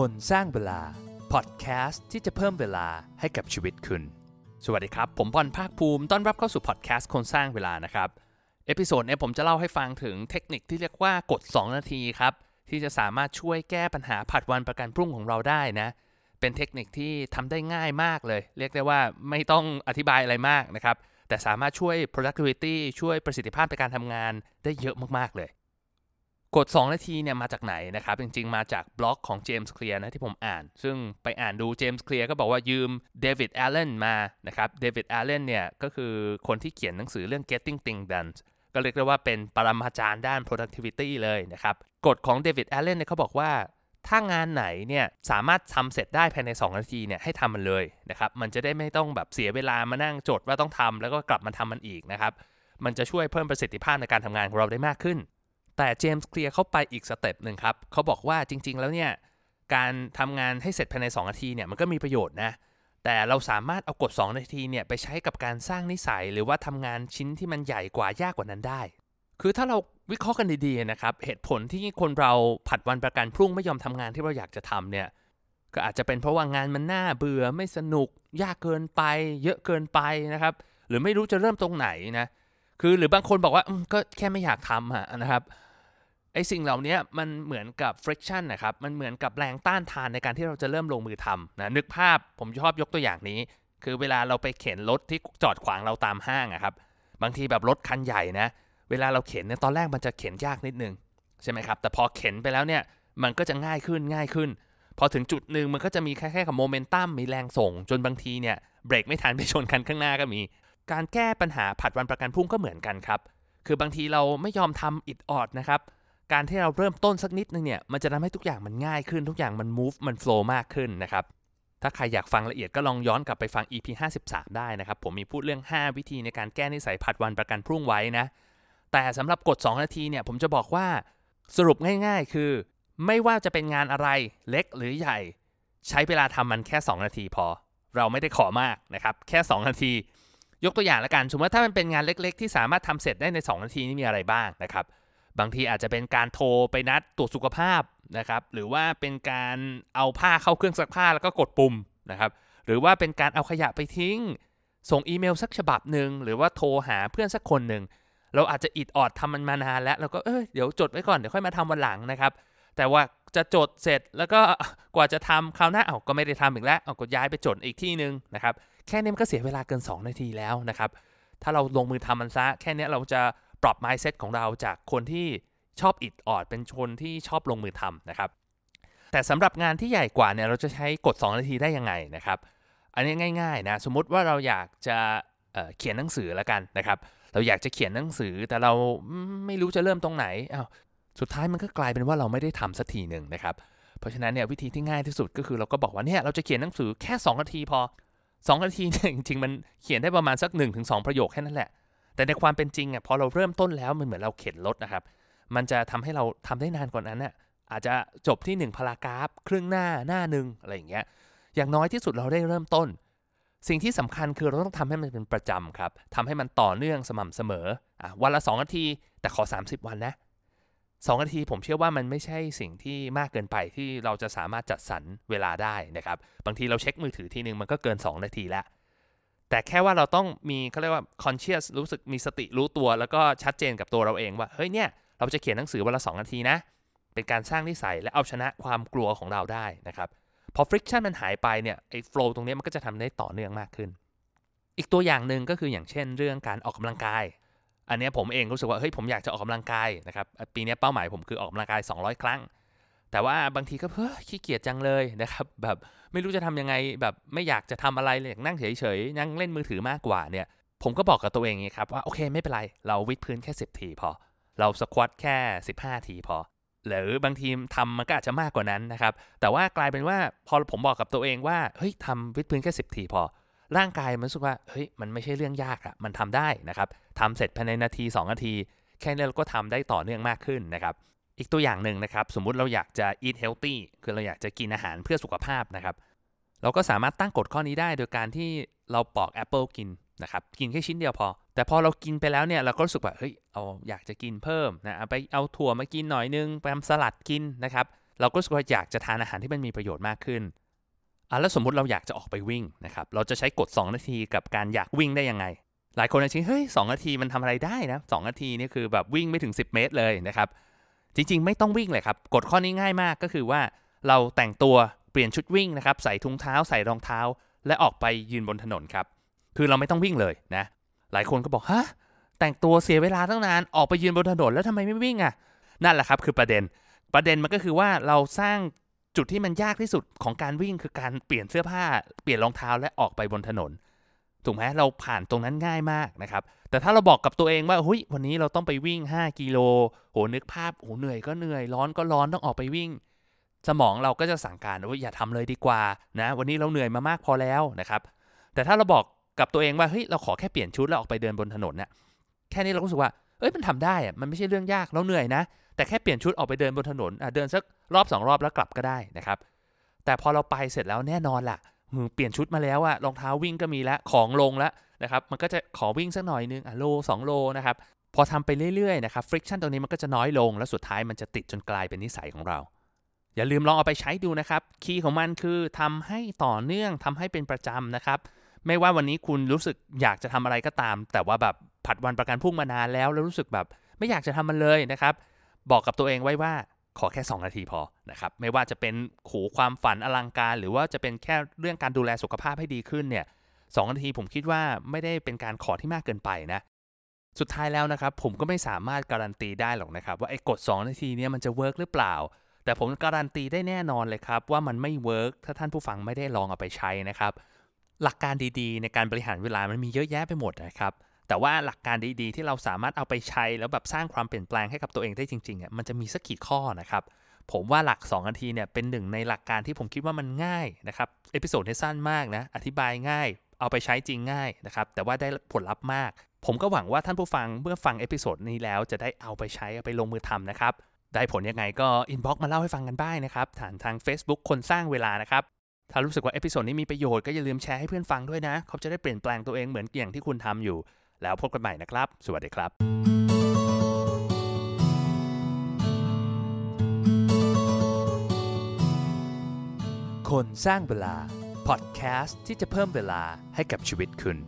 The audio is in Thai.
คนสร้างเวลา พอดแคสต์ที่จะเพิ่มเวลาให้กับชีวิตคุณ สวัสดีครับ ผมบอลภาคภูมิ ต้อนรับเข้าสู่พอดแคสต์คนสร้างเวลานะครับ episode นี้ผมจะเล่าให้ฟังถึงเทคนิคที่เรียกว่ากฎ 2 นาทีครับ ที่จะสามารถช่วยแก้ปัญหาผัดวันประกันพรุ่งของเราได้นะ เป็นเทคนิคที่ทำได้ง่ายมากเลย เรียกได้ว่าไม่ต้องอธิบายอะไรมากนะครับ แต่สามารถช่วย productivity ช่วยประสิทธิภาพในการทำงานได้เยอะมากๆเลย กฎ2นาทีเนี่ยมาจากไหนนะครับ จริง ๆ มาจากบล็อกของเจมส์เคลียร์นะที่ผมอ่าน ซึ่งไปอ่านดูเจมส์เคลียร์ก็บอกว่ายืมเดวิดแอลเลนมานะครับเดวิดแอลเลนเนี่ยก็คือคนที่เขียนหนังสือเรื่อง getting things done ก็เรียกได้ว่าเป็นปรมาจารย์ด้าน productivity เลยนะครับกฎของเดวิดแอลเลนเนี่ยเขาบอกว่าถ้างานไหนเนี่ยสามารถทำเสร็จได้ภายใน 2 นาทีเนี่ยให้ทำมันเลยนะครับมันจะได้ไม่ต้องแบบเสียเวลามานั่งจดว่าต้องทำแล้วก็กลับมาทำมันอีกนะครับมันจะช่วยเพิ่มประสิทธิภาพในการทำงานของเราได้มากขึ้น แต่เจมส์เคลียร์เขาไปอีก step หนึ่งครับเขาบอกว่าจริง ๆ แล้วเนี่ยการทำงานให้เสร็จภายใน 2 นาทีเนี่ยมันก็มีประโยชน์นะแต่เราสามารถเอากฎ 2 นาทีเนี่ยไปใช้กับการสร้างนิสัย หรือว่าทำงานชิ้นที่มันใหญ่กว่ายากกว่านั้นได้ คือถ้าเราวิเคราะห์กันดีๆนะครับเหตุผลที่คนเราผัดวันประกันพรุ่งไม่ยอมทำงานที่เราอยากจะทำเนี่ยก็อาจจะเป็นเพราะว่างานมันน่าเบื่อไม่สนุก ยากเกินไป เยอะเกินไปนะครับ หรือไม่รู้จะเริ่มตรงไหนนะคือหรือบางคนบอกว่าก็แค่ไม่อยากทำอะนะครับ ไอสิ่งเหล่านี้มันเหมือนกับ friction นะครับ มันเหมือนกับแรงต้านทานในการที่เราจะเริ่มลงมือทำนะนึกภาพผมชอบยกตัวอย่างนี้ คือเวลาเราไปเข็นรถที่จอดขวางเราตามห้างอะครับบางทีแบบรถคันใหญ่นะเวลาเราเข็นเนี่ยตอนแรกมันจะเข็นยากนิดนึงใช่ไหมครับแต่พอเข็นไปแล้วเนี่ยมันก็จะง่ายขึ้นง่ายขึ้น พอถึงจุดหนึ่งมันก็จะมีแค่แค่กับโมเมนตัมมีแรงส่ง จนบางทีเนี่ยเบรกไม่ทันไปชนคันข้างหน้าก็มี การแก้ปัญหาผัดวันประกันพรุ่งก็เหมือนกันครับคือบางทีเราไม่ยอมทำอิดออดนะครับ การที่เราเริ่มต้นสักนิดนึงเนี่ย มันจะทำให้ทุกอย่างมันง่ายขึ้น ทุกอย่างมัน move มัน flow มากขึ้นนะครับ ถ้าใครอยากฟังละเอียดก็ลองย้อนกลับไปฟัง EP 53 ได้นะครับ ผมมีพูดเรื่อง 5 วิธีในการแก้นิสัยผัดวันประกันพรุ่งไว้นะ แต่สำหรับกฎ 2 นาทีเนี่ย ผมจะบอกว่าสรุปง่ายๆ คือ ไม่ว่าจะเป็นงานอะไรเล็กหรือใหญ่ ใช้เวลาทำมันแค่ 2 นาทีพอ เราไม่ได้ขอมากนะครับ แค่ 2 นาที ยกตัวอย่างละกัน สมมติว่าถ้ามันเป็นงานเล็ก ๆ ที่สามารถทำเสร็จได้ใน 2 นาทีนี่มีอะไรบ้างนะครับ บางทีอาจจะเป็นการโทรไปนัดตรวจสุขภาพนะครับหรือว่าเป็นการเอาผ้าเข้าเครื่องซักผ้าแล้วก็กดปุ่มนะครับหรือว่าเป็นการเอาขยะไปทิ้ง ส่งอีเมลสักฉบับหนึ่งหรือว่าโทรหาเพื่อนสักคนหนึ่งเราอาจจะอิดออดทำมันมานานแล้วแล้วก็เออเดี๋ยวจดไว้ก่อนเดี๋ยวค่อยมาทำวันหลังนะครับแต่ว่าจะจดเสร็จแล้วก็กว่าจะทำคราวหน้าเอาก็ไม่ได้ทำอีกแล้วเอาก็ย้ายไปจดอีกที่หนึ่งนะครับแค่นี้มันก็เสียเวลาเกิน 2 นาทีแล้วนะครับถ้าเราลงมือทำมันซะแค่นี้เราจะ ปรับ mindset ของเราจากคนที่ชอบอิดออด เป็นคนที่ชอบลงมือทำนะครับ แต่สำหรับงานที่ใหญ่กว่าเนี่ยเราจะใช้กด 2 นาทีได้ยังไงนะครับ อันนี้ง่ายๆนะสมมุติว่าเราอยากจะเเขียนหนังสือล้วกันนะครับ เราอยากจะเขียนหนังสือแต่เราไม่รู้จะเริ่มตรงไหนอ้าวสุดท้ายมันก็กลายเป็นว่าเราไม่ได้ทำสักทีหนึ่งนะครับ เพราะฉะนั้นเนี่ยวิธีที่ง่ายที่สุดก็คือเราก็บอกว่าเนี่ยเราจะเขียนหนังสือแค่ 2 นาทีพอ 2 นาทีเนี่ยจริงๆมันเขียนได้ประมาณสัก 1-2 ประโยคแค่นั้นแหละ แต่ในความเป็นจริงอะพอเราเริ่มต้นแล้วมันเหมือนเราเข็นรถนะครับ มันจะทำให้เราทำได้นานกว่านั้นน่ะอาจจะจบที่ 1 พารากราฟ ครึ่งหน้าหน้าหนึ่งอะไรอย่างเงี้ยอย่างน้อยที่สุดเราได้เริ่มต้น สิ่งที่สำคัญคือเราต้องทำให้มันเป็นประจำครับทำให้มันต่อเนื่องสม่ำเสมออะวันละ 2 นาที แต่ขอ 30 วันนะ2นาทีผมเชื่อว่ามันไม่ใช่สิ่งที่มากเกินไปที่เราจะสามารถจัดสรรเวลาได้นะครับ บางทีเราเช็คมือถือทีนึงมันก็เกิน 2 นาทีแล้ว แต่แค่ว่าเราต้องมีเขาเรียกว่า conscious รู้สึกมีสติรู้ตัว แล้วก็ชัดเจนกับตัวเราเองว่า เฮ้ยเนี่ย เราจะเขียนหนังสือวันละ 2 นาทีนะ เป็นการสร้างนิสัยและเอาชนะความกลัวของเราได้นะครับ พอ friction มันหายไปเนี่ย ไอ้ flow ตรงนี้มันก็จะทำได้ต่อเนื่องมากขึ้น อีกตัวอย่างหนึ่งก็คืออย่างเช่น เรื่องการออกกำลังกาย อันนี้ผมเองรู้สึกว่า เฮ้ย ผมอยากจะออกกำลังกายนะครับ ปีนี้เป้าหมายผมคือออกกำลังกาย 200 ครั้ง แต่ว่าบางทีก็เฮ้ยขี้เกียจจังเลยนะครับ แบบไม่รู้จะทำยังไงแบบไม่อยากจะทำอะไรเลยนั่งเฉยๆนั่งเล่นมือถือมากกว่าเนี่ย ผมก็บอกกับตัวเองอย่างนี้ครับว่าโอเคไม่เป็นไร เราวิดพื้นแค่ 10 ทีพอ เราสควอตแค่ 15 ทีพอ หรือบางทีทำมันก็อาจจะมากกว่านั้นนะครับ แต่ว่ากลายเป็นว่าพอผมบอกกับตัวเองว่าเฮ้ยทำวิดพื้นแค่ 10 ทีพอ ร่างกายมันรู้สึกว่าเฮ้ยมันไม่ใช่เรื่องยากอะมันทำได้นะครับทำเสร็จภายในนาที 2 นาที แค่นี้เราก็ทำได้ต่อเนื่องมากขึ้นนะครับ อีกตัวอย่างหนึ่งนะครับ สมมุติเราอยากจะ eat healthy คือเราอยากจะกินอาหารเพื่อสุขภาพนะครับ เราก็สามารถตั้งกฎข้อนี้ได้โดยการที่เราปอกแอปเปิลกินนะครับ กินแค่ชิ้นเดียวพอ แต่พอเรากินไปแล้วเนี่ยเราก็รู้สึกว่าเฮ้ยเราอยากจะกินเพิ่มนะเอาไปเอาถั่วมากินหน่อยนึงไปทำสลัดกินนะครับ เราก็รู้สึกว่าอยากจะทานอาหารที่มันมีประโยชน์มากขึ้นอะแล้วสมมุติเราอยากจะออกไปวิ่งนะครับ เราจะใช้กฎ 2 นาทีกับการอยากวิ่งได้ยังไง หลายคนอาจจะเฮ้ยสนาทีมันทำอะไรได้นะสนาทีนี่คือแบบวิ่งไม่ถึง 10 เมตรเลยนะครับ จริงๆ ไม่ต้องวิ่งเลยครับ กฎข้อนี้ง่ายมากก็คือว่าเราแต่งตัวเปลี่ยนชุดวิ่งนะครับ ใส่ถุงเท้าใส่รองเท้า และออกไปยืนบนถนนครับ คือเราไม่ต้องวิ่งเลยนะ หลายคนก็บอกฮะแต่งตัวเสียเวลาตั้งนานออกไปยืนบนถนนแล้วทำไมไม่วิ่งอะ นั่นแหละครับคือประเด็น ประเด็นมันก็คือว่าเราสร้างจุดที่มันยากที่สุดของการวิ่งคือการเปลี่ยนเสื้อผ้า เปลี่ยนรองเท้าและออกไปบนถนน ถูกไหมเราผ่านตรงนั้นง่ายมากนะครับ แต่ถ้าเราบอกกับตัวเองว่าเฮ้ยวันนี้เราต้องไปวิ่ง 5 กิโลโหนึกภาพโหเหนื่อยก็เหนื่อยร้อนก็ร้อนต้องออกไปวิ่ง สมองเราก็จะสั่งการว่าอย่าทำเลยดีกว่านะ วันนี้เราเหนื่อยมามากพอแล้วนะครับ แต่ถ้าเราบอกกับตัวเองว่าเฮ้ยเราขอแค่เปลี่ยนชุดแล้วออกไปเดินบนถนนเนี่ยแค่นี้เราก็รู้สึกว่าเอ้ยมันทำได้อะมันไม่ใช่เรื่องยากเราเหนื่อยนะ แต่แค่เปลี่ยนชุดออกไปเดินบนถนนเดินสักรอบสองรอบแล้วกลับก็ได้นะครับ แต่พอเราไปเสร็จแล้วแน่นอนล่ะ เปลี่ยนชุดมาแล้วอะรองเท้าวิ่งก็มีแล้วของลงแล้วนะครับมันก็จะขอวิ่งสักหน่อยนึงอะโล2โลนะครับพอทำไปเรื่อยๆนะครับฟริกชันตรงนี้มันก็จะน้อยลง แล้วสุดท้ายมันจะติดจนกลายเป็นนิสัยของเรา อย่าลืมลองเอาไปใช้ดูนะครับ คีย์ของมันคือทำให้ต่อเนื่องทำให้เป็นประจำนะครับ ไม่ว่าวันนี้คุณรู้สึกอยากจะทำอะไรก็ตาม แต่ว่าแบบผัดวันประกันพรุ่งมานานแล้วแล้วรู้สึกแบบ ไม่อยากจะทำมันเลยนะครับ บอกกับตัวเองไว้ว่า ขอแค่ 2 นาทีพอนะครับไม่ว่าจะเป็นขูความฝันอลังการ หรือว่าจะเป็นแค่เรื่องการดูแลสุขภาพให้ดีขึ้นเนี่ย2นาทีผมคิดว่าไม่ได้เป็นการขอที่มากเกินไปนะสุดท้ายแล้วนะครับผมก็ไม่สามารถการันตีได้หรอกนะครับว่าไอ้กฎ2นาทีเนี้ยมันจะ work หรือเปล่า แต่ผมการันตีได้แน่นอนเลยครับว่ามันไม่ work ถ้าท่านผู้ฟังไม่ได้ลองเอาไปใช้นะครับหลักการดีๆ ในการบริหารเวลามันมีเยอะแยะไปหมดนะครับ แต่ว่าหลักการดีๆ ที่เราสามารถเอาไปใช้แล้วแบบสร้างความเปลี่ยนแปลงให้กับตัวเองได้จริงๆอะมันจะมีสักกี่ข้อนะครับ ผมว่าหลัก 2 นาทีเนี่ยเป็นหนึ่งในหลักการที่ผมคิดว่ามันง่ายนะครับ episode นี้สั้นมากนะอธิบายง่าย เอาไปใช้จริงง่ายนะครับแต่ว่าได้ผลลัพธ์มาก ผมก็หวังว่าท่านผู้ฟังเมื่อฟัง episode นี้แล้วจะได้เอาไปใช้เอาไปลงมือทำนะครับได้ผลยังไงก็ inbox มาเล่าให้ฟังกันบ้างนะครับผ่านทาง Facebook คนสร้างเวลานะครับถ้ารู้สึกว่า episode นี้มีประโยชน์ก็อย่าลืมแชร์ให้เพื่อนฟังด้วยนะ เขาจะได้เปลี่ยนแปลงตัวเองเหมือนอย่างที่คุณทำอยู่ แล้วพบกันใหม่นะครับ สวัสดีครับคนสร้างเวลา พอดแคสต์ที่จะเพิ่มเวลาให้กับชีวิตคุณ